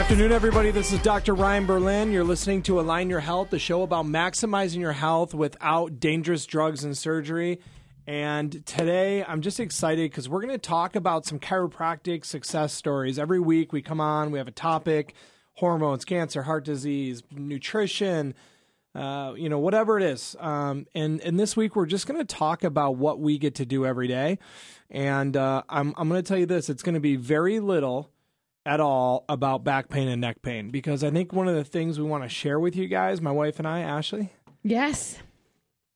Afternoon, everybody. This is Dr. Ryan Berlin. You're listening to Align Your Health, the show about maximizing your health without dangerous drugs and surgery. And today I'm just excited because we're going to talk about some chiropractic success stories. Every week we come on, we have a topic hormones, cancer, heart disease, nutrition, uh, you know, whatever it is. Um, and, and this week we're just going to talk about what we get to do every day. And uh, I'm, I'm going to tell you this it's going to be very little at all about back pain and neck pain because I think one of the things we want to share with you guys, my wife and I, Ashley. Yes.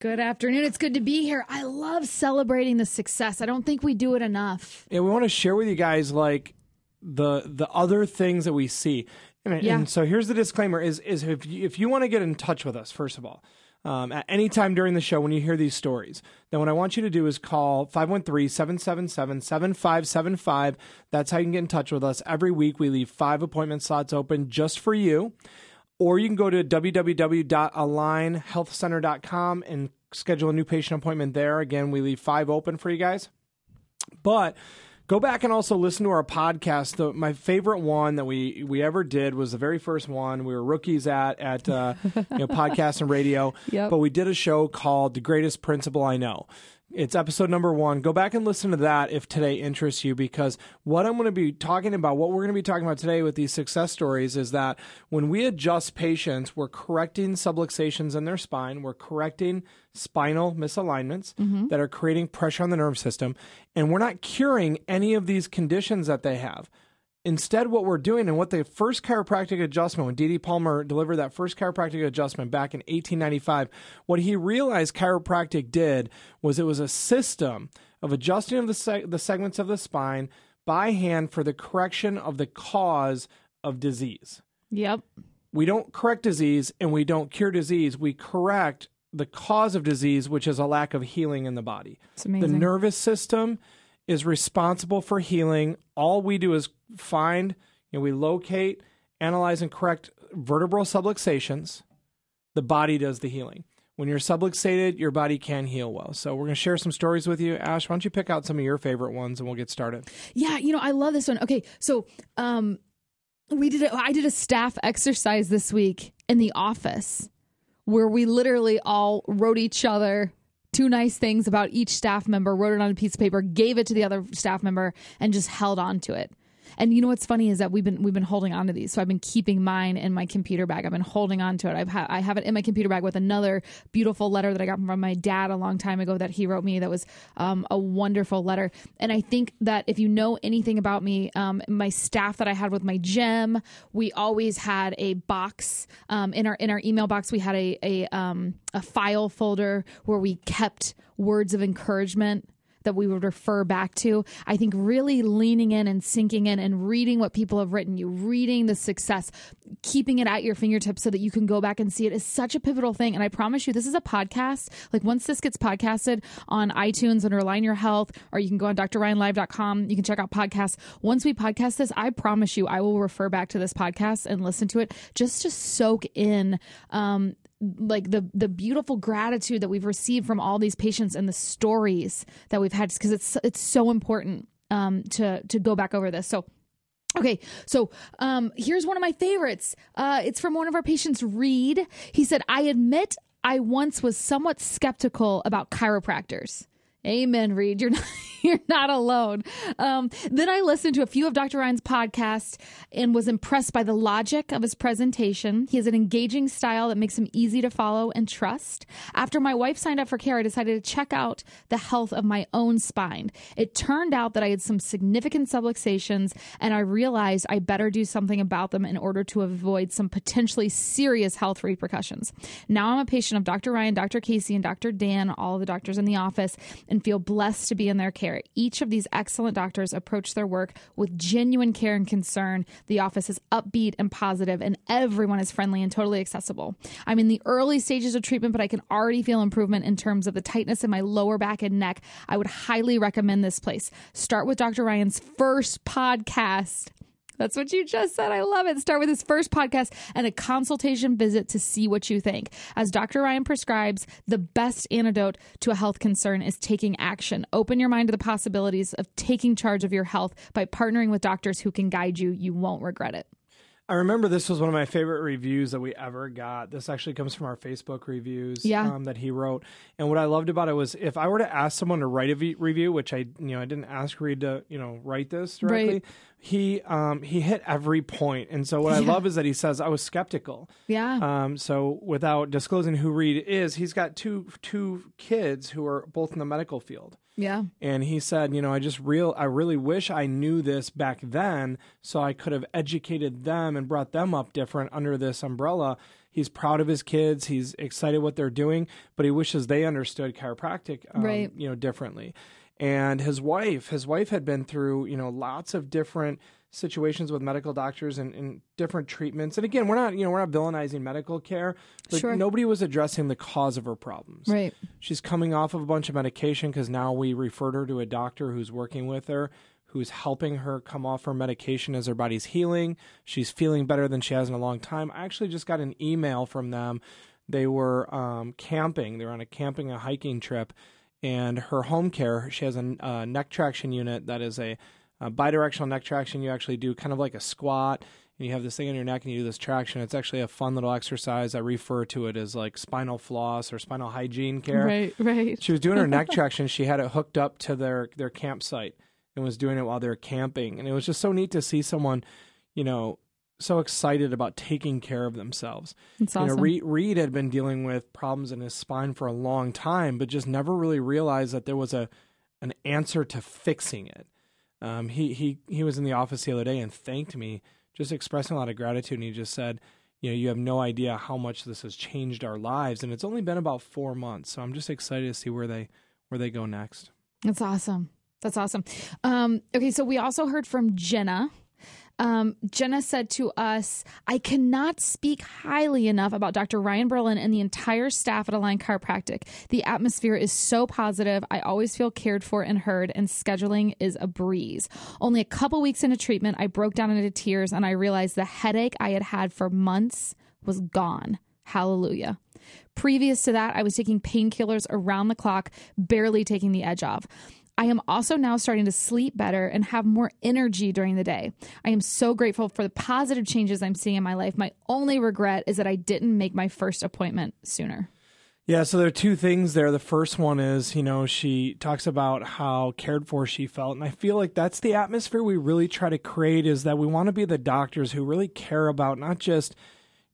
Good afternoon. It's good to be here. I love celebrating the success. I don't think we do it enough. Yeah, we want to share with you guys like the the other things that we see. And, Yeah. and so here's the disclaimer: is is if you, if you want to get in touch with us, first of all, um, at any time during the show when you hear these stories, then what I want you to do is call 513-777-7575. That's how you can get in touch with us. Every week we leave five appointment slots open just for you. Or you can go to www.alignhealthcenter.com and schedule a new patient appointment there. Again, we leave five open for you guys. But go back and also listen to our podcast. The, my favorite one that we we ever did was the very first one. We were rookies at at uh, you know podcast and radio, Yep. but we did a show called "The Greatest Principle I Know." It's episode number one. Go back and listen to that if today interests you, because what I'm going to be talking about, what we're going to be talking about today with these success stories, is that when we adjust patients, we're correcting subluxations in their spine, we're correcting spinal misalignments mm-hmm. that are creating pressure on the nerve system, and we're not curing any of these conditions that they have. Instead, what we're doing and what the first chiropractic adjustment, when D.D. Palmer delivered that first chiropractic adjustment back in 1895, what he realized chiropractic did was it was a system of adjusting of the, seg- the segments of the spine by hand for the correction of the cause of disease. Yep. We don't correct disease and we don't cure disease. We correct the cause of disease, which is a lack of healing in the body. It's The nervous system is responsible for healing. All we do is find, you know, we locate, analyze, and correct vertebral subluxations. The body does the healing. When you're subluxated, your body can heal well. So we're going to share some stories with you. Ash, why don't you pick out some of your favorite ones and we'll get started. Yeah, you know, I love this one. Okay, so um we did a, I did a staff exercise this week in the office where we literally all wrote each other two nice things about each staff member, wrote it on a piece of paper, gave it to the other staff member and just held on to it. And you know what's funny is that we've been we've been holding on to these. So I've been keeping mine in my computer bag. I've been holding on to it. I've ha- I have it in my computer bag with another beautiful letter that I got from my dad a long time ago that he wrote me. That was um, a wonderful letter. And I think that if you know anything about me, um, my staff that I had with my gym, we always had a box um, in our in our email box. We had a a um, a file folder where we kept words of encouragement that we would refer back to. I think really leaning in and sinking in and reading what people have written, you reading the success, keeping it at your fingertips so that you can go back and see it is such a pivotal thing. And I promise you, this is a podcast. Like once this gets podcasted on iTunes under Align Your Health, or you can go on drryanlive.com, you can check out podcasts. Once we podcast this, I promise you, I will refer back to this podcast and listen to it just to soak in um, like the the beautiful gratitude that we've received from all these patients and the stories that we've had because it's it's so important um to to go back over this so Okay, so um, here's one of my favorites. Uh, it's from one of our patients, Reed. He said, I admit I once was somewhat skeptical about chiropractors. Amen, Reed. You're not, you're not alone. Um, then I listened to a few of Dr. Ryan's podcasts and was impressed by the logic of his presentation. He has an engaging style that makes him easy to follow and trust. After my wife signed up for care, I decided to check out the health of my own spine. It turned out that I had some significant subluxations, and I realized I better do something about them in order to avoid some potentially serious health repercussions. Now I'm a patient of Dr. Ryan, Dr. Casey, and Dr. Dan, all the doctors in the office, and feel blessed to be in their care. Each of these excellent doctors approach their work with genuine care and concern. The office is upbeat and positive, and everyone is friendly and totally accessible. I'm in the early stages of treatment, but I can already feel improvement in terms of the tightness in my lower back and neck. I would highly recommend this place. Start with Dr. Ryan's first podcast. That's what you just said. I love it. Start with his first podcast and a consultation visit to see what you think. As Dr. Ryan prescribes, the best antidote to a health concern is taking action. Open your mind to the possibilities of taking charge of your health by partnering with doctors who can guide you. You won't regret it. I remember this was one of my favorite reviews that we ever got. This actually comes from our Facebook reviews Yeah. um, that he wrote. And what I loved about it was if I were to ask someone to write a v- review, which I you know I didn't ask Reed to you know write this directly, Right. he um, he hit every point. And so what I love is that he says I was skeptical. Yeah. Um, so without disclosing who Reed is, he's got two two kids who are both in the medical field. Yeah. And he said, you know, I just real I really wish I knew this back then so I could have educated them and brought them up different under this umbrella. He's proud of his kids, he's excited what they're doing, but he wishes they understood chiropractic um, Right. you know differently. And his wife, his wife had been through, you know, lots of different situations with medical doctors and, and different treatments. And again, we're not, you know, we're not villainizing medical care, but Sure. nobody was addressing the cause of her problems. Right. She's coming off of a bunch of medication because now we referred her to a doctor who's working with her, who's helping her come off her medication as her body's healing. She's feeling better than she has in a long time. I actually just got an email from them. They were um, camping. They were on a camping, a hiking trip, and her home care. She has a uh, neck traction unit that is a, a bidirectional neck traction. You actually do kind of like a squat and you have this thing on your neck and you do this traction. It's actually a fun little exercise. I refer to it as like spinal floss or spinal hygiene care. Right. Right. She was doing her neck traction. She had it hooked up to their their campsite and was doing it while they were camping. And it was just so neat to see someone, you know, so excited about taking care of themselves. It's You awesome. know, Reed, Reed had been dealing with problems in his spine for a long time, but just never really realized that there was a an answer to fixing it. Um, he he he was in the office the other day and thanked me, just expressing a lot of gratitude. And he just said, you know, you have no idea how much this has changed our lives, and it's only been about four months. So I'm just excited to see where they where they go next. That's awesome. That's awesome. Um, okay, so we also heard from Jenna. Um, Jenna said to us, I cannot speak highly enough about Dr. Ryan Berlin and the entire staff at Align Chiropractic. The atmosphere is so positive. I always feel cared for and heard, and scheduling is a breeze. Only a couple weeks into treatment, I broke down into tears and I realized the headache I had had for months was gone. Hallelujah. Previous to that, I was taking painkillers around the clock, barely taking the edge off. I am also now starting to sleep better and have more energy during the day. I am so grateful for the positive changes I'm seeing in my life. My only regret is that I didn't make my first appointment sooner. Yeah, so there are two things there. The first one is, you know, she talks about how cared for she felt. And I feel like that's the atmosphere we really try to create is that we want to be the doctors who really care about not just,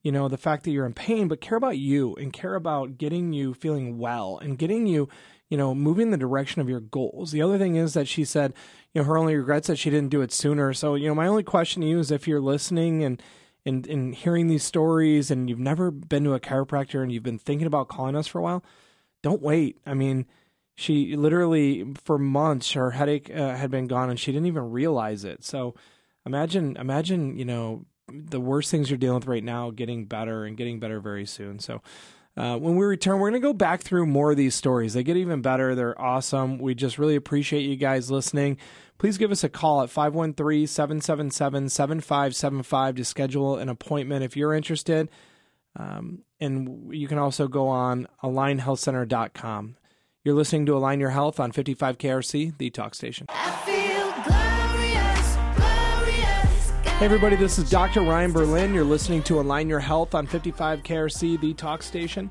you know, the fact that you're in pain, but care about you and care about getting you feeling well and getting you, you know, moving the direction of your goals. The other thing is that she said, you know, her only regrets that she didn't do it sooner. So, you know, my only question to you is if you're listening and and, and hearing these stories and you've never been to a chiropractor and you've been thinking about calling us for a while, don't wait. I mean, she literally for months her headache uh, had been gone and she didn't even realize it. So imagine imagine, you know, the worst things you're dealing with right now getting better and getting better very soon. So uh, when we return, we're going to go back through more of these stories. They get even better. They're awesome. We just really appreciate you guys listening. Please give us a call at 513 777 7575 to schedule an appointment if you're interested. Um, and you can also go on alignhealthcenter.com. You're listening to Align Your Health on 55 KRC, the talk station. Hey, everybody, this is Dr. Ryan Berlin. You're listening to Align Your Health on 55 KRC, the talk station.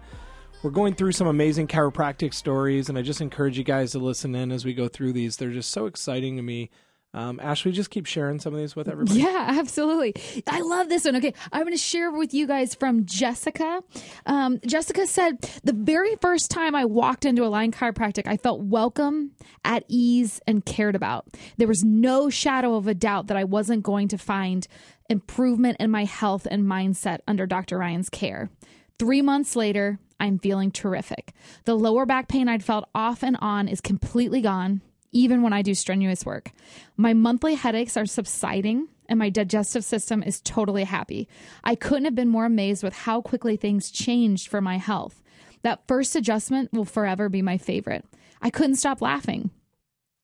We're going through some amazing chiropractic stories, and I just encourage you guys to listen in as we go through these. They're just so exciting to me. Um, Ashley, just keep sharing some of these with everybody. Yeah, absolutely. I love this one. Okay, I'm going to share with you guys from Jessica. Um, Jessica said, The very first time I walked into a Align Chiropractic, I felt welcome, at ease, and cared about. There was no shadow of a doubt that I wasn't going to find improvement in my health and mindset under Dr. Ryan's care. Three months later, I'm feeling terrific. The lower back pain I'd felt off and on is completely gone even when I do strenuous work. My monthly headaches are subsiding and my digestive system is totally happy. I couldn't have been more amazed with how quickly things changed for my health. That first adjustment will forever be my favorite. I couldn't stop laughing.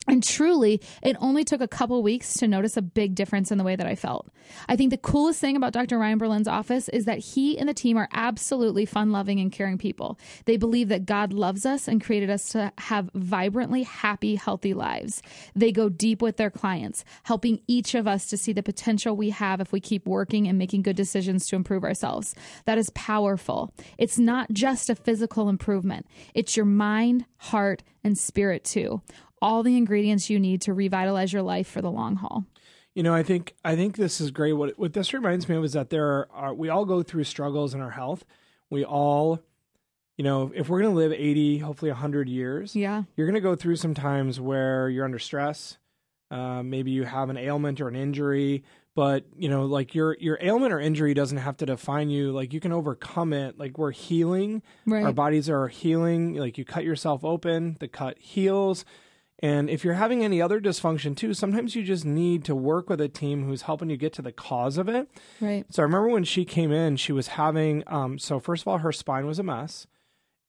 And truly, it only took a couple weeks to notice a big difference in the way that I felt. I think the coolest thing about Dr. Ryan Berlin's office is that he and the team are absolutely fun loving and caring people. They believe that God loves us and created us to have vibrantly happy, healthy lives. They go deep with their clients, helping each of us to see the potential we have if we keep working and making good decisions to improve ourselves. That is powerful. It's not just a physical improvement, it's your mind, heart, and spirit too all the ingredients you need to revitalize your life for the long haul. You know, I think I think this is great. What what this reminds me of is that there are we all go through struggles in our health. We all, you know, if we're going to live eighty, hopefully hundred years, Yeah. you're going to go through some times where you're under stress. Uh, maybe you have an ailment or an injury, but you know, like your your ailment or injury doesn't have to define you. Like you can overcome it. Like we're healing. Right. Our bodies are healing. Like you cut yourself open, the cut heals. And if you're having any other dysfunction too, sometimes you just need to work with a team who's helping you get to the cause of it. Right. So I remember when she came in, she was having, um, so first of all, her spine was a mess.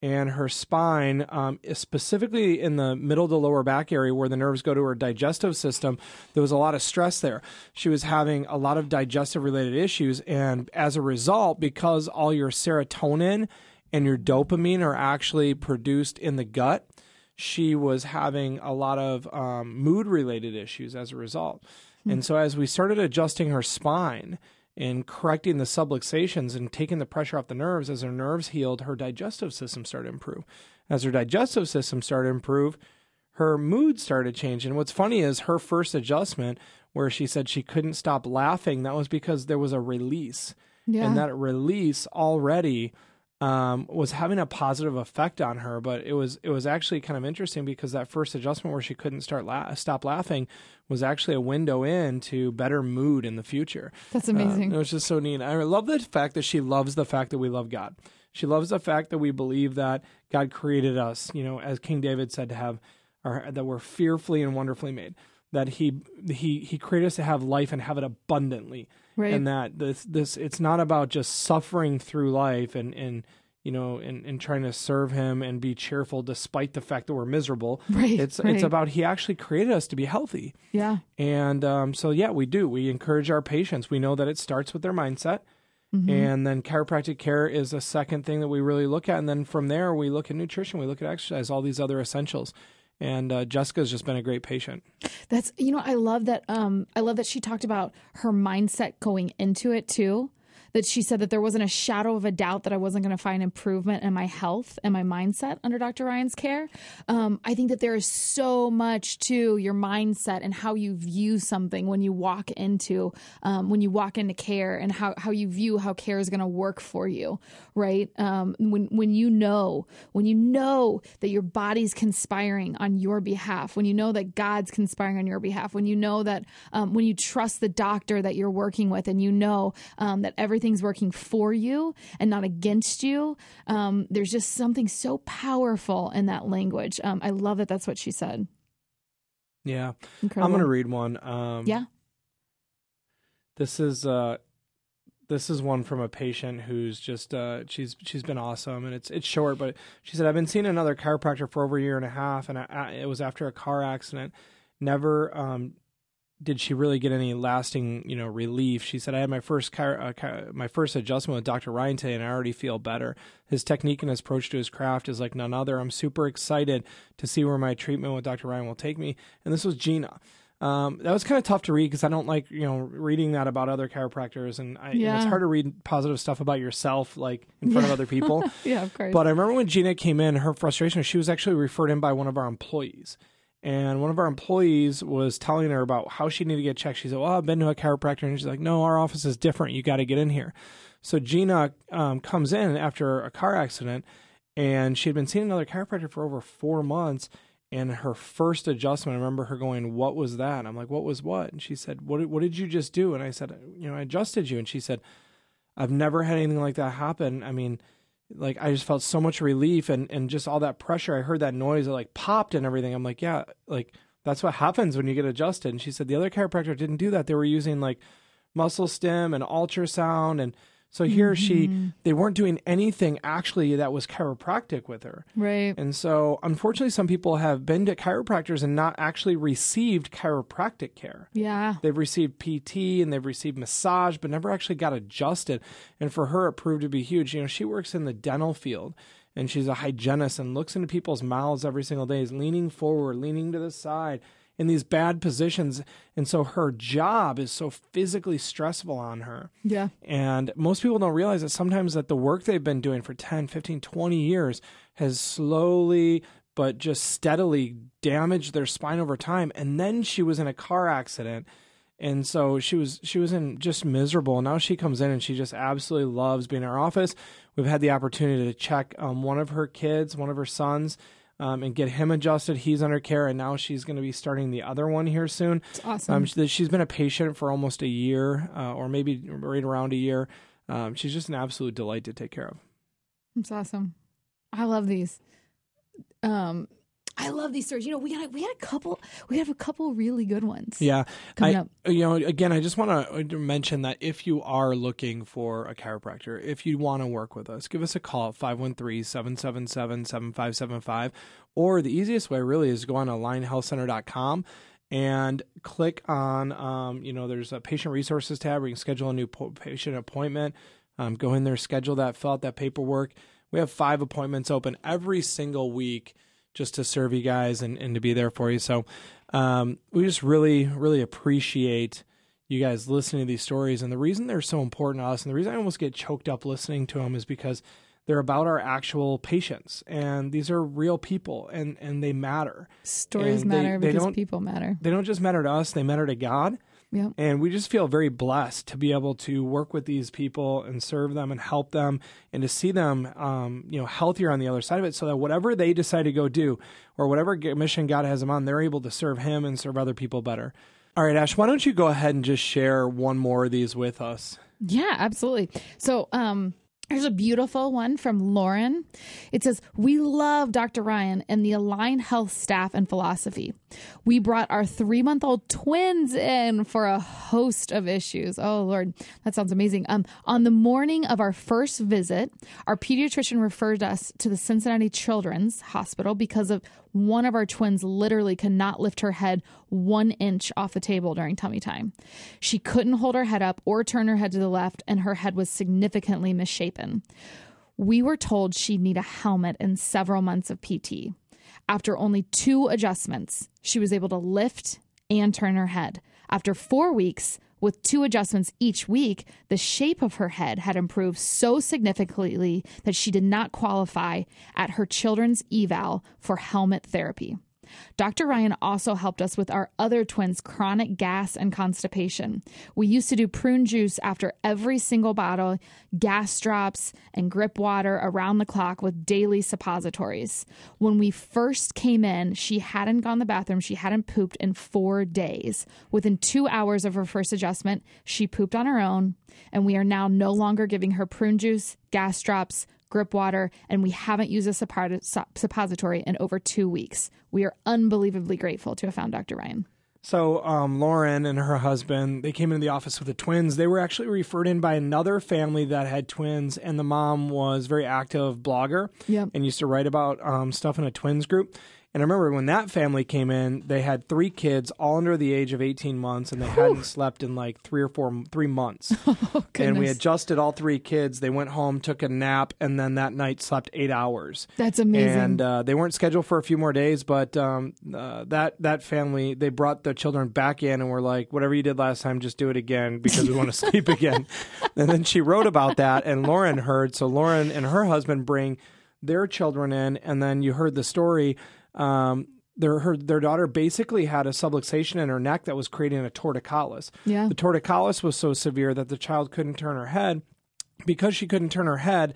And her spine, um, specifically in the middle to lower back area where the nerves go to her digestive system, there was a lot of stress there. She was having a lot of digestive related issues. And as a result, because all your serotonin and your dopamine are actually produced in the gut, she was having a lot of um, mood related issues as a result. And so, as we started adjusting her spine and correcting the subluxations and taking the pressure off the nerves, as her nerves healed, her digestive system started to improve. As her digestive system started to improve, her mood started changing. What's funny is her first adjustment, where she said she couldn't stop laughing, that was because there was a release. Yeah. And that release already um, was having a positive effect on her. But it was it was actually kind of interesting because that first adjustment where she couldn't start la- stop laughing was actually a window into better mood in the future. That's Uh, amazing. it was just so neat. I love the fact that she loves the fact that we love God. She loves the fact that we believe that God created us. You know, as King David said, to have our, that we're fearfully and wonderfully made. That he he he created us to have life and have it abundantly. Right. and that this this it's not about just suffering through life and and you know and, and trying to serve him and be cheerful despite the fact that we're miserable. Right, it's right. it's about he actually created us to be healthy. Yeah. and um, so yeah we do. We encourage our patients. We know that it starts with their mindset. Mm-hmm. and then chiropractic care is a second thing that we really look at. And then from there we look at nutrition. We look at exercise all these other essentials and uh, jessica's just been a great patient That's you know I love that um I love that she talked about her mindset going into it too. That she said that there wasn't a shadow of a doubt that I wasn't going to find improvement in my health and my mindset under Dr. Ryan's care. Um, I think that there is so much to your mindset and how you view something when you walk into um, when you walk into care and how, how you view how care is going to work for you, right? Um, when when you know when you know that your body's conspiring on your behalf, when you know that God's conspiring on your behalf, when you know that um, when you trust the doctor that you're working with, and you know um, that everything's working for you and not against you, um, there's just something so powerful in that language. Um, I love that. That's what she said. yeah Incredible. i'm gonna read one um, Yeah. This is uh this is one from a patient who's just uh she's she's been awesome and it's it's short but she said I've been seeing another chiropractor for over a year and a half and I, I, it was after a car accident never um did she really get any lasting you know relief she said I had my first chiro- uh, chi- my first adjustment with Dr. Ryan today and I already feel better his technique and his approach to his craft is like none other I'm super excited to see where my treatment with Dr. Ryan will take me and this was Gina um, that was kind of tough to read because I don't like you know reading that about other chiropractors, and, I, and it's hard to read positive stuff about yourself like in front of other people. yeah, of course. But I remember when Gina came in, her frustration was she was actually referred in by one of our employees. And one of our employees was telling her about how she needed to get checked. She said, Well, I've been to a chiropractor. And she's like, No, our office is different. You got to get in here. So Gina um, comes in after a car accident, and she had been seeing another chiropractor for over four months. And her first adjustment, I remember her going, "What was that?" And I'm like, "What was what?" And she said, "What what did you just do?" And I said, "You know, I adjusted you." And she said, "I've never had anything like that happen. I mean, like I just felt so much relief and and just all that pressure. I heard that noise, it like popped and everything. I'm like, yeah, like that's what happens when you get adjusted." And she said the other chiropractor didn't do that. They were using like muscle stim and ultrasound and So here she, Mm-hmm. they weren't doing anything actually that was chiropractic with her. Right. And so, unfortunately, some people have been to chiropractors and not actually received chiropractic care. Yeah. They've received PT and they've received massage, but never actually got adjusted. And for her, it proved to be huge. You know, she works in the dental field and she's a hygienist and looks into people's mouths every single day, is leaning forward, leaning to the side in these bad positions. And so her job is so physically stressful on her. Yeah. And most people don't realize that sometimes that the work they've been doing for 10, 15, 20 years has slowly but just steadily damaged their spine over time. And then she was in a car accident. And so she was she was in just miserable. Now she comes in and she just absolutely loves being in our office. We've had the opportunity to check um, one of her kids, one of her sons, um, and get him adjusted. He's under care, and now she's going to be starting the other one here soon. It's awesome. Um, she- she's been a patient for almost a year, uh, or maybe right around a year. Um, she's just an absolute delight to take care of. It's awesome. I love these. Um, I love these stories. You know, we got we had a couple. We have a couple really good ones. Yeah, Coming I, up. you know, again, I just want to mention that if you are looking for a chiropractor, if you want to work with us, give us a call at 513-777-7575 or the easiest way really is go on to alignhealthcenter.com and click on um, you know, there's a patient resources tab where you can schedule a new po- patient appointment. Um, go in there, schedule that, fill out that paperwork. We have five appointments open every single week just to serve you guys and, and to be there for you. So um, we just really, really appreciate you guys listening to these stories. And the reason they're so important to us, and the reason I almost get choked up listening to them, is because they're about our actual patients, and these are real people, and and they matter. Stories And matter they because don't- people matter. They don't just matter to us; they matter to God. Yeah. And we just feel very blessed to be able to work with these people and serve them and help them and to see them, um, you know, healthier on the other side of it so that whatever they decide to go do or whatever mission God has them on, they're able to serve Him and serve other people better. All right, Ash, why don't you go ahead and just share one more of these with us? Yeah, absolutely. So, um, there's a beautiful one from Lauren. It says, We love Dr. Ryan and the Align Health staff and philosophy. We brought our three month old twins in for a host of issues. Oh, Lord, that sounds amazing. Um, on the morning of our first visit, our pediatrician referred us to the Cincinnati Children's Hospital because of one of our twins literally could not lift her head one inch off the table during tummy time. She couldn't hold her head up or turn her head to the left, and her head was significantly misshapen. We were told she'd need a helmet and several months of PT. After only two adjustments, she was able to lift and turn her head. After four weeks, with two adjustments each week, the shape of her head had improved so significantly that she did not qualify at her children's eval for helmet therapy. Dr. Ryan also helped us with our other twins' chronic gas and constipation. We used to do prune juice after every single bottle, gas drops, and gripe water around the clock with daily suppositories. When we first came in, she hadn't gone to the bathroom, she hadn't pooped in four days. Within two hours of her first adjustment, she pooped on her own, and we are now no longer giving her prune juice, gas drops, gripe water, and we haven't used a suppository in over two weeks. We are unbelievably grateful to have found Dr. Ryan. So, um, Lauren and her husband, they came into the office with the twins. They were actually referred in by another family that had twins, and the mom was very active blogger Yep. and used to write about um, stuff in a twins group. And I remember when that family came in, they had three kids, all under the age of 18 months, and they hadn't slept in like three or four, three months. and we Oh, adjusted all three kids. They went home, took a nap, and then that night slept eight hours. That's amazing. And uh, they weren't scheduled for a few more days, but um, uh, that that family they brought their children back in and were like, "Whatever you did last time, just do it again because we want to sleep again." And then she wrote about that, and Lauren heard. So Lauren and her husband bring their children in, and then you heard the story. Um, their her their daughter basically had a subluxation in her neck that was creating a torticollis. Yeah. The torticollis was so severe that the child couldn't turn her head. Because she couldn't turn her head,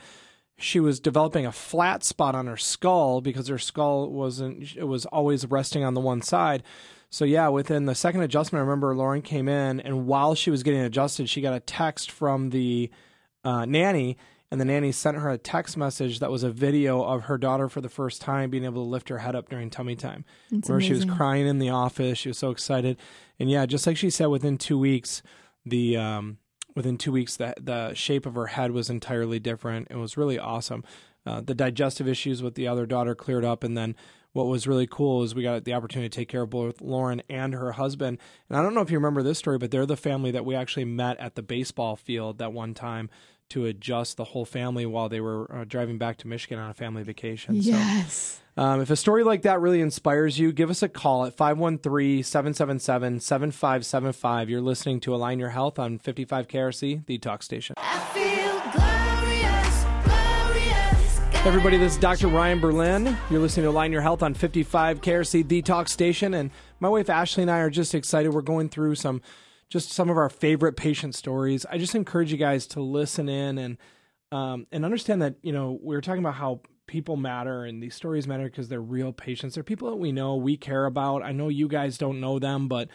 she was developing a flat spot on her skull because her skull wasn't it was always resting on the one side. So yeah, within the second adjustment, I remember Lauren came in and while she was getting adjusted, she got a text from the uh, nanny, and the nanny sent her a text message that was a video of her daughter for the first time being able to lift her head up during tummy time. That's where she was crying in the office, she was so excited, and yeah, just like she said, within two weeks, the um, within two weeks, the the shape of her head was entirely different. It was really awesome. Uh, the digestive issues with the other daughter cleared up, and then what was really cool is we got the opportunity to take care of both Lauren and her husband. And I don't know if you remember this story, but they're the family that we actually met at the baseball field that one time to adjust the whole family while they were uh, driving back to Michigan on a family vacation. So Yes. um, if a story like that really inspires you, give us a call at 513 777 7575. You're listening to Align Your Health on 55 KRC, the talk station. I feel glorious, glorious. Everybody, this is Dr. Ryan Berlin. You're listening to Align Your Health on 55 KRC, the talk station. And my wife Ashley and I are just excited. We're going through some, just some of our favorite patient stories. I just encourage you guys to listen in and, um, and understand that, you know, we were talking about how people matter and these stories matter because they're real patients. They're people that we know, we care about. I know you guys don't know them, but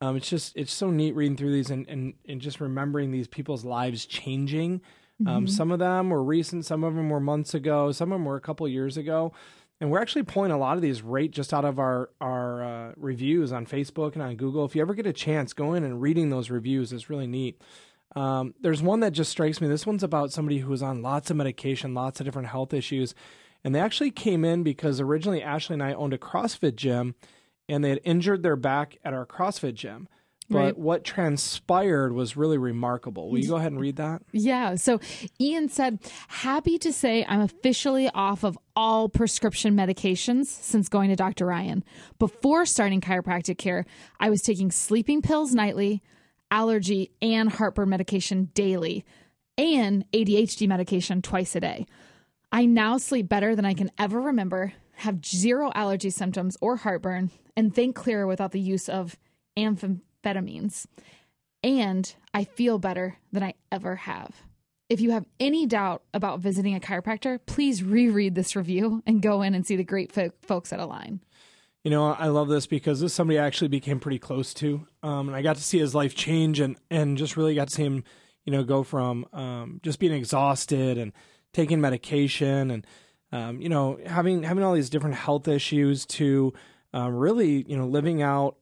um, it's just it's so neat reading through these and, and, and just remembering these people's lives changing. Um, some of them were recent, some of them were months ago, some of them were a couple years ago, and we're actually pulling a lot of these right just out of our our uh, reviews on Facebook and on Google. If you ever get a chance, go in and reading those reviews is really neat. Um, there's one that just strikes me. This one's about somebody who was on lots of medication, lots of different health issues, and they actually came in because originally Ashley and I owned a CrossFit gym, and they had injured their back at our CrossFit gym. But Right. what transpired was really remarkable. Will you go ahead and read that? Yeah. So Ian said, happy to say I'm officially off of all prescription medications since going to Dr. Ryan. Before starting chiropractic care, I was taking sleeping pills nightly, allergy and heartburn medication daily, and ADHD medication twice a day. I now sleep better than I can ever remember, have zero allergy symptoms or heartburn, and think clearer without the use of amphetamines. And I feel better than I ever have. If you have any doubt about visiting a chiropractor, please reread this review and go in and see the great fo- folks at Align. You know, I love this because this is somebody I actually became pretty close to, um, and I got to see his life change, and and just really got to see him, you know, go from um, just being exhausted and taking medication, and um, you know, having having all these different health issues to um, really, you know, living out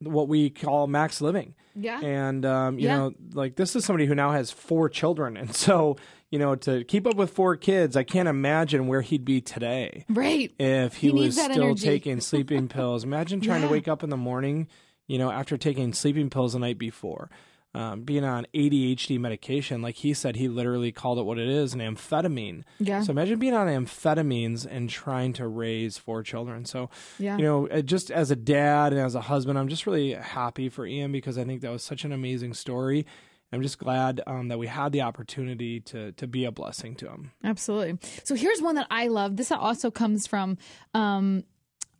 what we call max living. Yeah. And um, you Yeah. know, like this is somebody who now has four children, and so you know, to keep up with four kids, I can't imagine where he'd be today Right. if he, He was still energy. taking sleeping pills. Imagine trying Yeah. to wake up in the morning, you know, after taking sleeping pills the night before. Um, being on ADHD medication, like he said, he literally called it what it is an amphetamine. Yeah. So imagine being on amphetamines and trying to raise four children. So, Yeah. you know, uh, just as a dad and as a husband, I'm just really happy for Ian because I think that was such an amazing story. I'm just glad um, that we had the opportunity to to be a blessing to him. Absolutely. So here's one that I love. This also comes from um,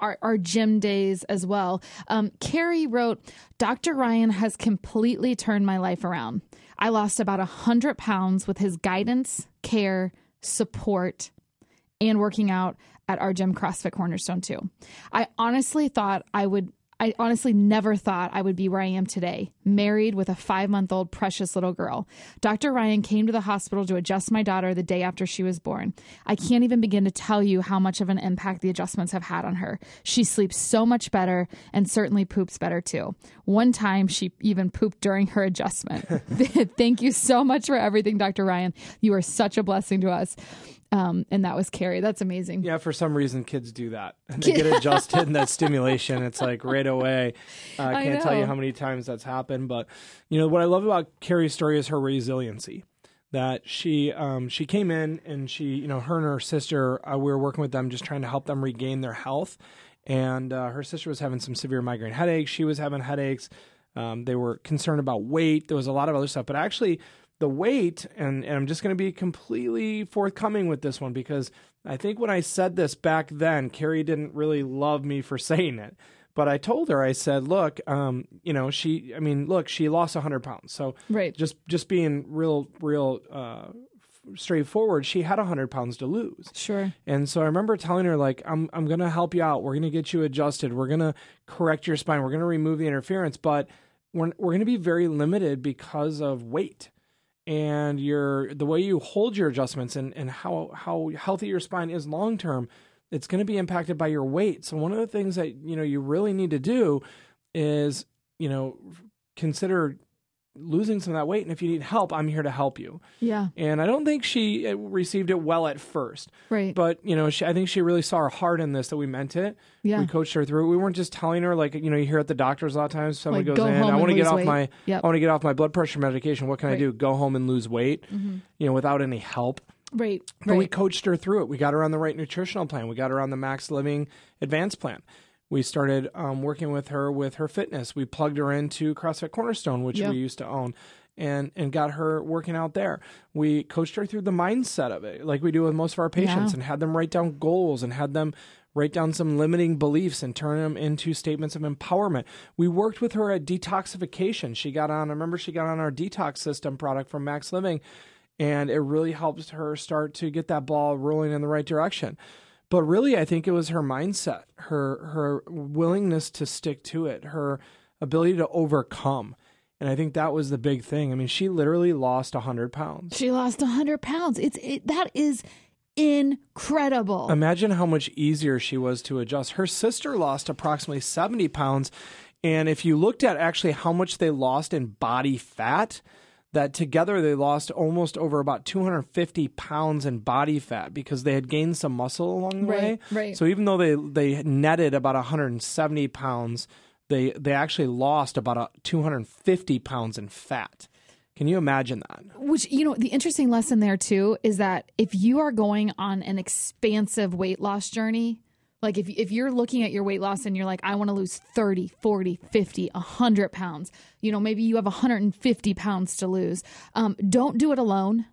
our, our gym days as well. Um, Carrie wrote, Dr. Ryan has completely turned my life around. I lost about 100 pounds with his guidance, care, support, and working out at our gym CrossFit Cornerstone too. I honestly thought I would I honestly never thought I would be where I am today, married with a 5-month-old precious little girl. Dr. Ryan came to the hospital to adjust my daughter the day after she was born. I can't even begin to tell you how much of an impact the adjustments have had on her. She sleeps so much better and certainly poops better too. One time she even pooped during her adjustment. Thank you so much for everything, Dr. Ryan. You are such a blessing to us. Um, and that was Carrie. That's amazing. Yeah, for some reason, kids do that. And they get adjusted in that stimulation. It's like right away. Uh, I I can't tell you how many times that's happened. But, you know, what I love about Carrie's story is her resiliency. That she um, she came in and she, you know, her and her sister, uh, we were working with them just trying to help them regain their health. And uh, her sister was having some severe migraine headaches. She was having headaches. Um, they were concerned about weight. There was a lot of other stuff. But actually, the weight, and, and I'm just going to be completely forthcoming with this one because I think when I said this back then, Carrie didn't really love me for saying it. But I told her, I said, look, um, you know, she, I mean, look, she lost 100 pounds. So Right. just just being real, real uh, straightforward, she had 100 pounds to lose. Sure. And so I remember telling her, like, I'm I'm gonna help you out. We're gonna get you adjusted. We're gonna correct your spine. We're gonna remove the interference, but we're we're gonna be very limited because of weight and your the way you hold your adjustments and, and how how healthy your spine is long term. It's gonna be impacted by your weight. So one of the things that you know you really need to do is you know consider losing some of that weight. And if you need help, I'm here to help you. Yeah. And I don't think she uh, received it well at first. Right. But, you know, she, I think she really saw her heart in this, that we meant it. Yeah. We coached her through it. We weren't just telling her, like, you know, you hear at the doctors a lot of times, someone Like, goes go in, I want to get off weight." my, Yep. I want to get off my blood pressure medication. What can I Right. Mm-hmm. do? Go home and lose weight, you know, without any help. right. But we coached her through it. We got her on the right nutritional plan. We got her on the Max Living Advanced plan. We started um, working with her with her fitness. We plugged her into CrossFit Cornerstone, which we used to own, and and got her working out there. We coached her through the mindset of it, like we do with most of our patients, Yeah. and had them write down goals and had them write down some limiting beliefs and turn them into statements of empowerment. We worked with her at detoxification. She got on. I remember she got on our detox system product from Max Living and it really helped her start to get that ball rolling in the right direction. But really, I think it was her mindset, her her willingness to stick to it, her ability to overcome, and I think that was the big thing. I mean, she literally lost hundred pounds. She lost 100 pounds. It's it, that is incredible. Imagine how much easier she was to adjust. Her sister lost approximately 70 pounds. And if you looked at actually how much they lost in body fat, that together they lost almost over about 250 pounds in body fat because they had gained some muscle along the Right, way. right. So even though they, they netted about 170 pounds, they, they actually lost about a 250 pounds in fat. Can you imagine that? Which, you know, the interesting lesson there too is that if you are going on an expansive weight loss journey, like if, if you're looking at your weight loss and you're like, I want to lose 30, 40, 50, 100 pounds, you know, maybe you have 150 pounds to lose, um, don't do it alone.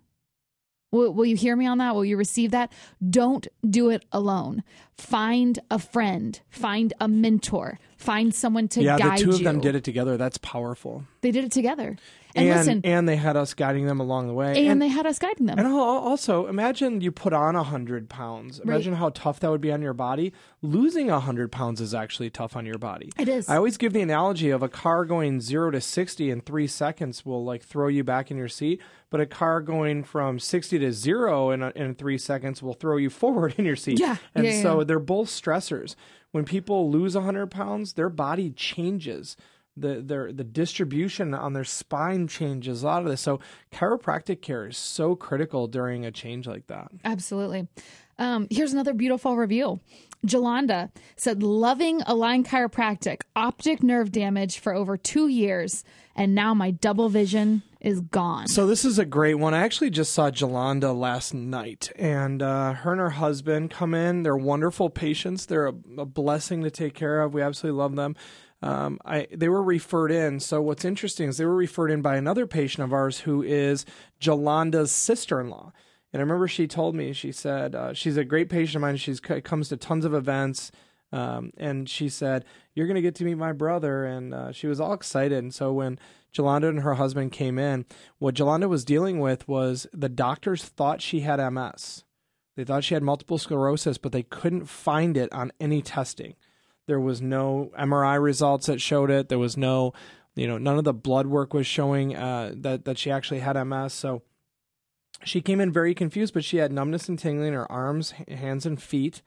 Will, will you hear me on that? Will you receive that? Don't do it alone. Find a friend, find a mentor, find someone to yeah, guide the two of you. them did it together. That's powerful. They did it together. And, And, listen, and they had us guiding them along the way. and, they had us guiding them. And also, imagine you put on 100 pounds. Imagine how tough that would be on your body. Losing 100 pounds is actually tough on your body. It is. I always give the analogy of a car going 0 to 60 in 3 seconds will like throw you back in your seat, but a car going from 60 to 0 in, in 3 seconds will throw you forward in your seat. Yeah. And Yeah, so yeah. they're both stressors. When people lose 100 pounds, their body changes. The, their the distribution on their spine changes a lot of this. So chiropractic care is so critical during a change like that. Absolutely. Um, here's another beautiful review. Jolanda said, loving Align Chiropractic, optic nerve damage for over two years, and now my double vision is gone. So this is a great one. I actually just saw Jolanda last night, and uh, her and her husband come in. They're wonderful patients. They're a, a blessing to take care of. We absolutely love them. Um, I they were referred in. So what's interesting is they were referred in by another patient of ours who is Jolanda's sister-in-law. And I remember she told me she said uh, she's a great patient of mine. She's comes to tons of events. Um, and she said, "You're going to get to meet my brother," and uh, she was all excited. And so when Jolanda and her husband came in, what Jolanda was dealing with was the doctors thought she had MS. They thought she had multiple sclerosis, but they couldn't find it on any testing. There was no MRI results that showed it. There was no, you know, none of the blood work was showing uh, that that she actually had MS. So she came in very confused, but she had numbness and tingling in her arms, hands, and feet,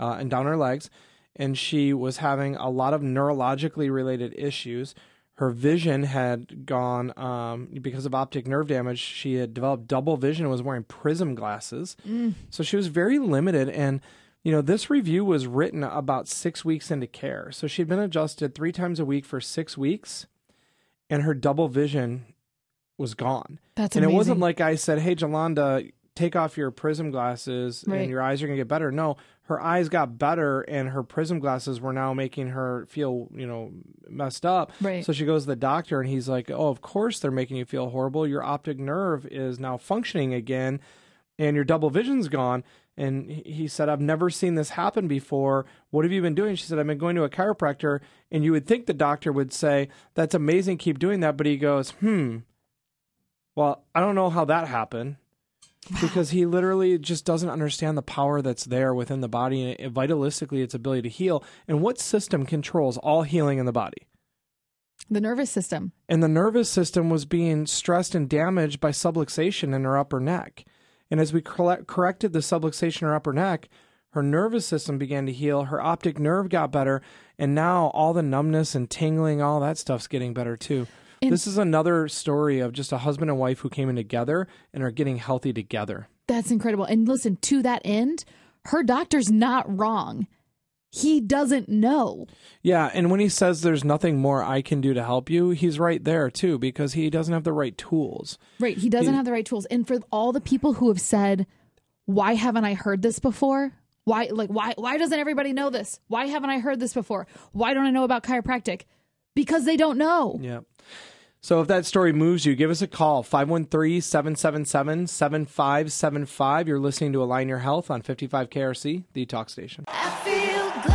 uh, and down her legs. And she was having a lot of neurologically related issues. Her vision had gone um, because of optic nerve damage. She had developed double vision and was wearing prism glasses. So she was very limited. And, you know, this review was written about six weeks into care. So she'd been adjusted three times a week for six weeks, and her double vision was gone That's and amazing. it wasn't like I said, "Hey, Jolanda, take off your prism glasses Right. and your eyes are going to get better." No, her eyes got better, and her prism glasses were now making her feel, you know, messed up. Right. So she goes to the doctor, and he's like, "Oh, of course they're making you feel horrible. Your optic nerve is now functioning again, and your double vision's gone." And he- said, I've never seen this happen before. What have you been doing? She said, I've been going to a chiropractor. And you would think the doctor would say, That's amazing, keep doing that. But he goes, Hmm, well, I don't know how that happened because he literally just doesn't understand the power that's there within the body and it, vitalistically its ability to heal. And what system controls all healing in the body? the nervous system. And the nervous system was being stressed and damaged by subluxation in her upper neck. And as we correct, corrected the subluxation in her upper neck, her nervous system began to heal, her optic nerve got better, and now all the numbness and tingling, all that stuff's getting better too. this is another story of just a husband and wife who came in together and are getting healthy together. That's incredible. And listen, to that end, her doctor's not wrong. He doesn't know. Yeah, and when he says there's nothing more I can do to help you, he's right there too because he doesn't have the right tools. Right. He doesn't have the right tools. And for all the people who have said, why haven't I heard this before? Why like why why doesn't everybody know this? Why haven't I heard this before? Why don't I know about chiropractic? Because they don't know. Yeah. So if that story moves you, give us a call 513-777-7575. You're listening to Align Your Health on 55 KRC, the talk station. Hey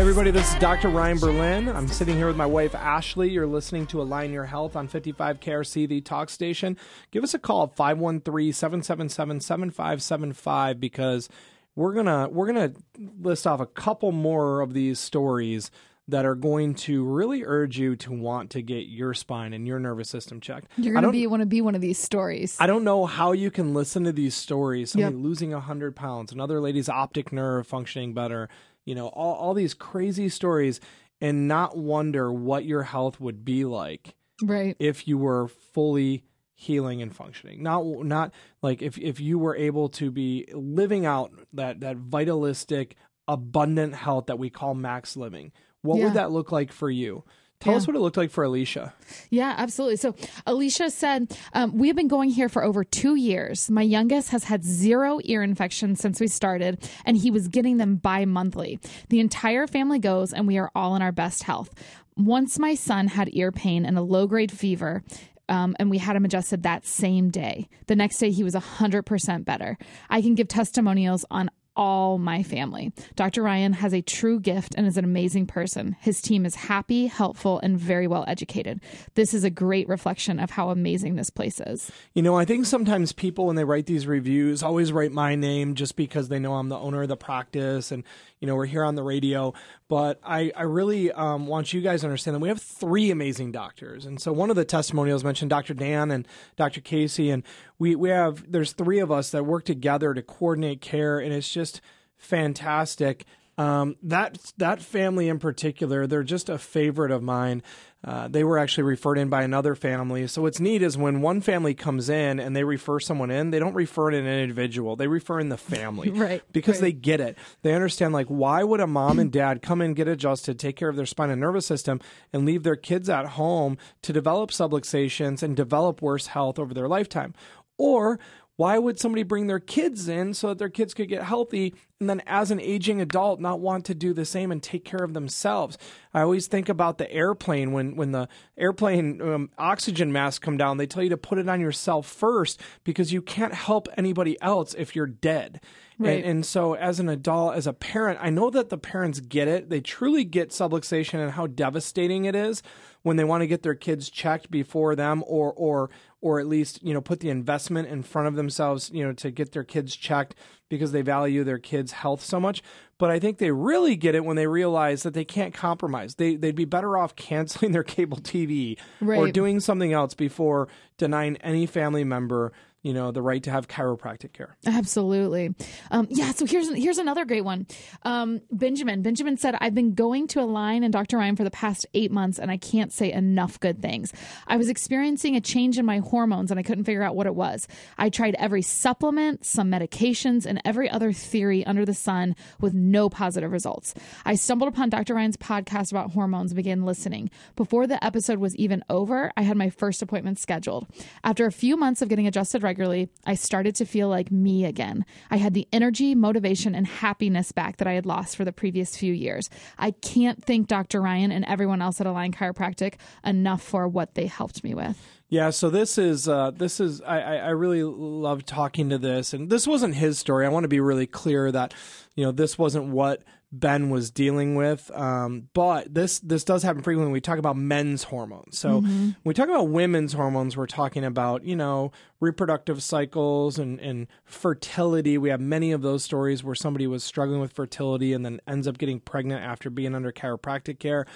everybody, this is Dr. Ryan Berlin. I'm sitting here with my wife Ashley. You're listening to Align Your Health on 55 KRC, the talk station. Give us a call 513-777-7575 because we're to we're to list off a couple more of these stories that are going to really urge you to want to get your spine and your nervous system checked. You're gonna be want to be one of these stories. I don't know how you can listen to these stories. Somebody Yep. losing 100 pounds, another lady's optic nerve functioning better, you know, all, all these crazy stories and not wonder what your health would be like right. if you were fully healing and functioning. Not not like if if you were able to be living out that that vitalistic abundant health that we call max living. What Yeah. would that look like for you? Tell Yeah. us what it looked like for Alicia. Yeah, absolutely. So Alicia said, um, We have been going here for over two years. My youngest has had zero ear infections since we started, and he was getting them bi monthly. The entire family goes, and we are all in our best health. Once my son had ear pain and a low grade fever, um, and we had him adjusted that same day. The next day, he was 100% better. I can give testimonials on all my family. Dr. Ryan has a true gift and is an amazing person. His team is happy, helpful, and very well educated. This is a great reflection of how amazing this place is. You know, I think sometimes people, when they write these reviews, always write my name just because they know I'm the owner of the practice and, you know, we're here on the radio. But I, I really um, want you guys to understand that we have three amazing doctors. And so one of the testimonials mentioned Dr. Dan and Dr. Casey. And we, we have, there's three of us that work together to coordinate care. And it's just fantastic. Um, that that family in particular, they're just a favorite of mine. Uh, they were actually referred in by another family. So what's neat is when one family comes in and they refer someone in, they don't refer in an individual. They refer in the family, Right, Because right. they get it. They understand like why would a mom and dad come in, get adjusted, take care of their spine and nervous system, and leave their kids at home to develop subluxations and develop worse health over their lifetime, or why would somebody bring their kids in so that their kids could get healthy and then as an aging adult not want to do the same and take care of themselves? I always think about the airplane when when the airplane um, oxygen masks come down, they tell you to put it on yourself first because you can't help anybody else if you're dead. Right. And, and so as an adult, as a parent, I know that the parents get it. They truly get subluxation and how devastating it is when they want to get their kids checked before them or or or at least, you know, put the investment in front of themselves, you know, to get their kids checked because they value their kids' health so much. But I think they really get it when they realize that they can't compromise. They they'd be better off canceling their cable TV or doing something else before denying any family member, you know, the right to have chiropractic care. Absolutely. Um, yeah. So here's here's another great one. Um, Benjamin. Benjamin said, "I've been going to Align and Dr. Ryan for the past eight months, and I can't say enough good things. I was experiencing a change in my hormones, and I couldn't figure out what it was. I tried every supplement, some medications, and every other theory under the sun with no positive results. I stumbled upon Dr. Ryan's podcast about hormones and began listening. Before the episode was even over, I had my first appointment scheduled. After a few months of getting adjusted regularly, I started to feel like me again. I had the energy, motivation, and happiness back that I had lost for the previous few years. I can't thank Dr. Ryan and everyone else at Align Chiropractic enough for what they helped me with. Yeah, so this is uh, this is I, I I really love talking to this, and this wasn't his story. I want to be really clear that you know this wasn't what Ben was dealing with, um, but this this does happen frequently. We talk about men's hormones. So when we talk about women's hormones, we're talking about you know reproductive cycles and and fertility. We have many of those stories where somebody was struggling with fertility and then ends up getting pregnant after being under chiropractic care.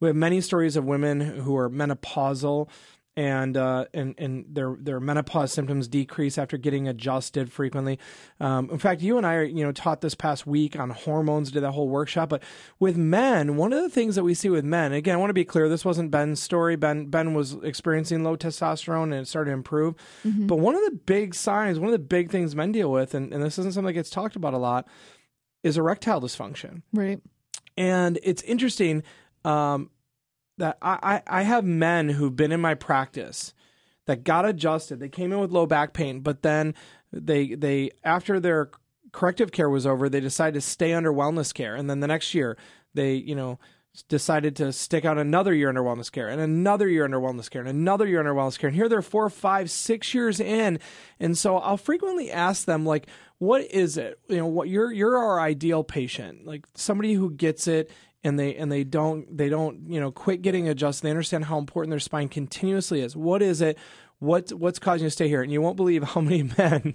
We have many stories of women who are menopausal and uh, and and their their menopause symptoms decrease after getting adjusted frequently. Um, in fact, you and I, are, you know, taught this past week on hormones, did that whole workshop. But with men, one of the things that we see with men, again, I want to be clear, this wasn't Ben's story. Ben Ben was experiencing low testosterone and it started to improve. But one of the big signs, one of the big things men deal with, and, and this isn't something that gets talked about a lot, is erectile dysfunction. Right. And it's interesting um, that I, I, I have men who've been in my practice that got adjusted. They came in with low back pain, but then they they after their corrective care was over, they decided to stay under wellness care, and then the next year they you know decided to stick out another year under wellness care and another year under wellness care and another year under wellness care. And here they're four five six years in. And so i'll frequently ask them like what is it? You know what you're you're our ideal patient. Like somebody who gets it and they and they don't they don't you know quit getting adjusted. They understand how important their spine continuously is. What is it? What what's causing you to stay here? And you won't believe how many men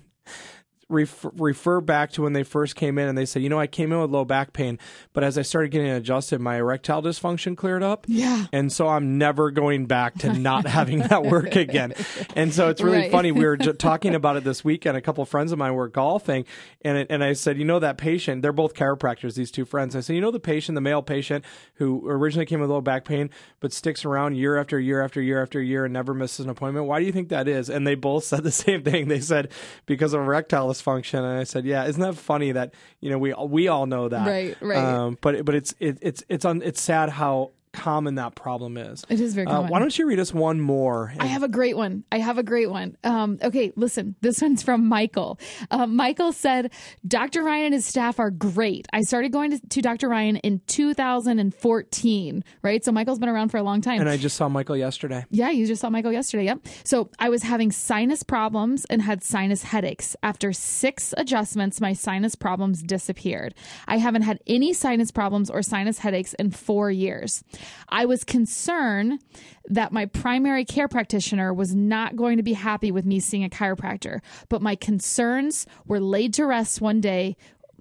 refer, refer back to when they first came in and they say, you know, I came in with low back pain, but as I started getting adjusted, my erectile dysfunction cleared up. Yeah. And so I'm never going back to not having that work again. And so it's really Right. funny. We were talking about it this weekend. A couple of friends of mine were golfing and it, and I said, you know, that patient, they're both chiropractors, these two friends. I said, you know, the patient, the male patient who originally came with low back pain, but sticks around year after year after year after year and never misses an appointment. Why do you think that is? And they both said the same thing. They said, because of erectile dysfunction. And I said, yeah, isn't that funny that, you know, we, we all know that. Right, right. Um, but, but it's, it, it's, it's, un, it's sad how common that problem is. It is very Uh, common. why don't you read us one more? I have a great one. I have a great one. Um, okay, listen. This one's from Michael. Um, Michael said, Dr. Ryan and his staff are great. I started going to, to Dr. Ryan in 2014, right? So Michael's been around for a long time. and I just saw Michael yesterday. Yeah, you just saw Michael yesterday. Yep. So I was having sinus problems and had sinus headaches. After six adjustments, my sinus problems disappeared. I haven't had any sinus problems or sinus headaches in four years. I was concerned that my primary care practitioner was not going to be happy with me seeing a chiropractor, but my concerns were laid to rest one day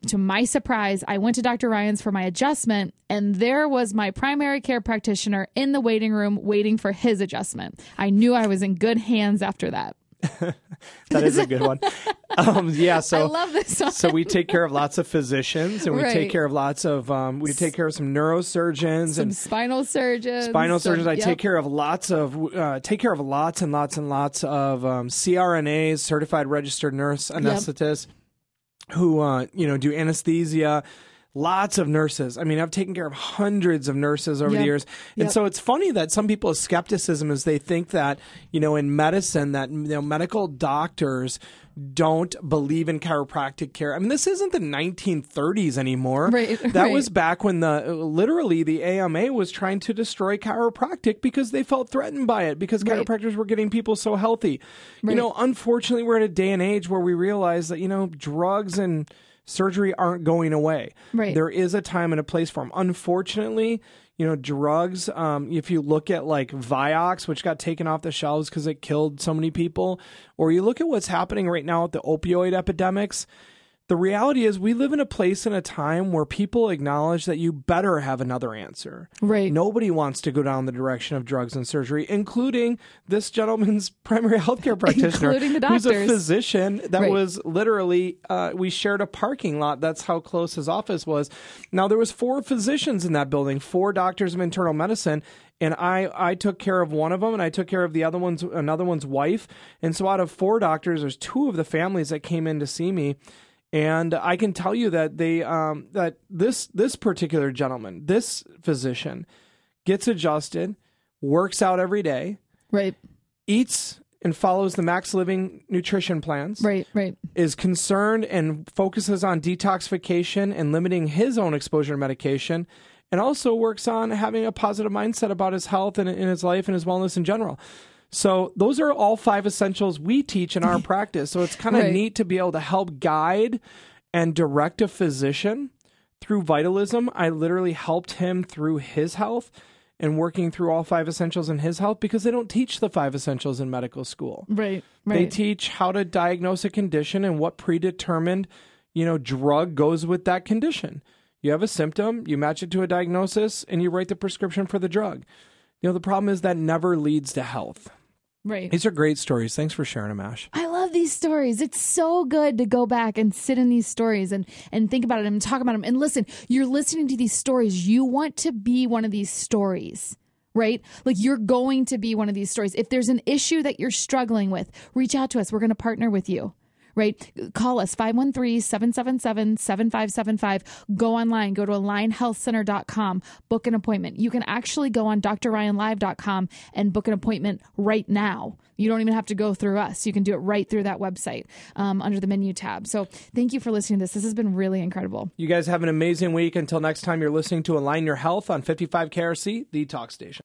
to my surprise, I went to Dr. Ryan's for my adjustment, and there was my primary care practitioner in the waiting room waiting for his adjustment. I knew I was in good hands after that. That is a good one. Um, yeah. So I love this so we take care of lots of physicians and we Right. take care of lots of um, we take care of some neurosurgeons Some and spinal surgeons. spinal some- surgeons. I yep. take care of lots of uh, take care of lots and lots and lots of um, CRNAs, certified registered nurse anesthetists, who uh, you know do anesthesia. Lots of nurses. I mean, I've taken care of hundreds of nurses over the years, and Yep. so it's funny that some people's skepticism is they think that you know in medicine that you know medical doctors don't believe in chiropractic care. I mean, this isn't the 1930s anymore. Right, That right. was back when the literally the AMA was trying to destroy chiropractic because they felt threatened by it because Right. chiropractors were getting people so healthy. You know, unfortunately, we're at a day and age where we realize that you know drugs and surgery aren't going away. Right. There is a time and a place for them. Unfortunately. You know, drugs. Um, if you look at like Vioxx, which got taken off the shelves because it killed so many people, or you look at what's happening right now with the opioid epidemics, the reality is we live in a place and a time where people acknowledge that you better have another answer. Right. Nobody wants to go down the direction of drugs and surgery, including this gentleman's primary healthcare practitioner, Including the doctors. who's a physician that Right. was literally uh, we shared a parking lot. That's how close his office was. Now there was four physicians in that building, four doctors of internal medicine. And I, I took care of one of them, and I took care of the other one's another one's wife. And so, out of four doctors, there's two of the families that came in to see me and I can tell you that they um, that this this particular gentleman, this physician, gets adjusted, works out every day, Right. eats and follows the Max Living nutrition plans, Right. Right. is concerned and focuses on detoxification and limiting his own exposure to medication, and also works on having a positive mindset about his health and in his life and his wellness in general. So those are all five essentials we teach in our practice. So it's kind of Right. neat to be able to help guide and direct a physician through vitalism. I literally helped him through his health and working through all five essentials in his health because they don't teach the five essentials in medical school. Right. They teach how to diagnose a condition and what predetermined, you know, drug goes with that condition. You have a symptom, you match it to a diagnosis, and you write the prescription for the drug. You know, the problem is that never leads to health. Right. These are great stories. Thanks for sharing them, Ash. I love these stories. It's so good to go back and sit in these stories and and think about it and talk about them. And listen, you're listening to these stories. You want to be one of these stories. Right? Like you're going to be one of these stories. If there's an issue that you're struggling with, reach out to us. We're going to partner with you. Right? Call us 513-777-7575. Go online, go to alignhealthcenter.com, book an appointment. You can actually go on drryanlive.com and book an appointment right now. You don't even have to go through us. You can do it right through that website um, under the menu tab. So thank you for listening to this. This has been really incredible. You guys have an amazing week. Until next time, you're listening to Align Your Health on 55 KRC, the talk station.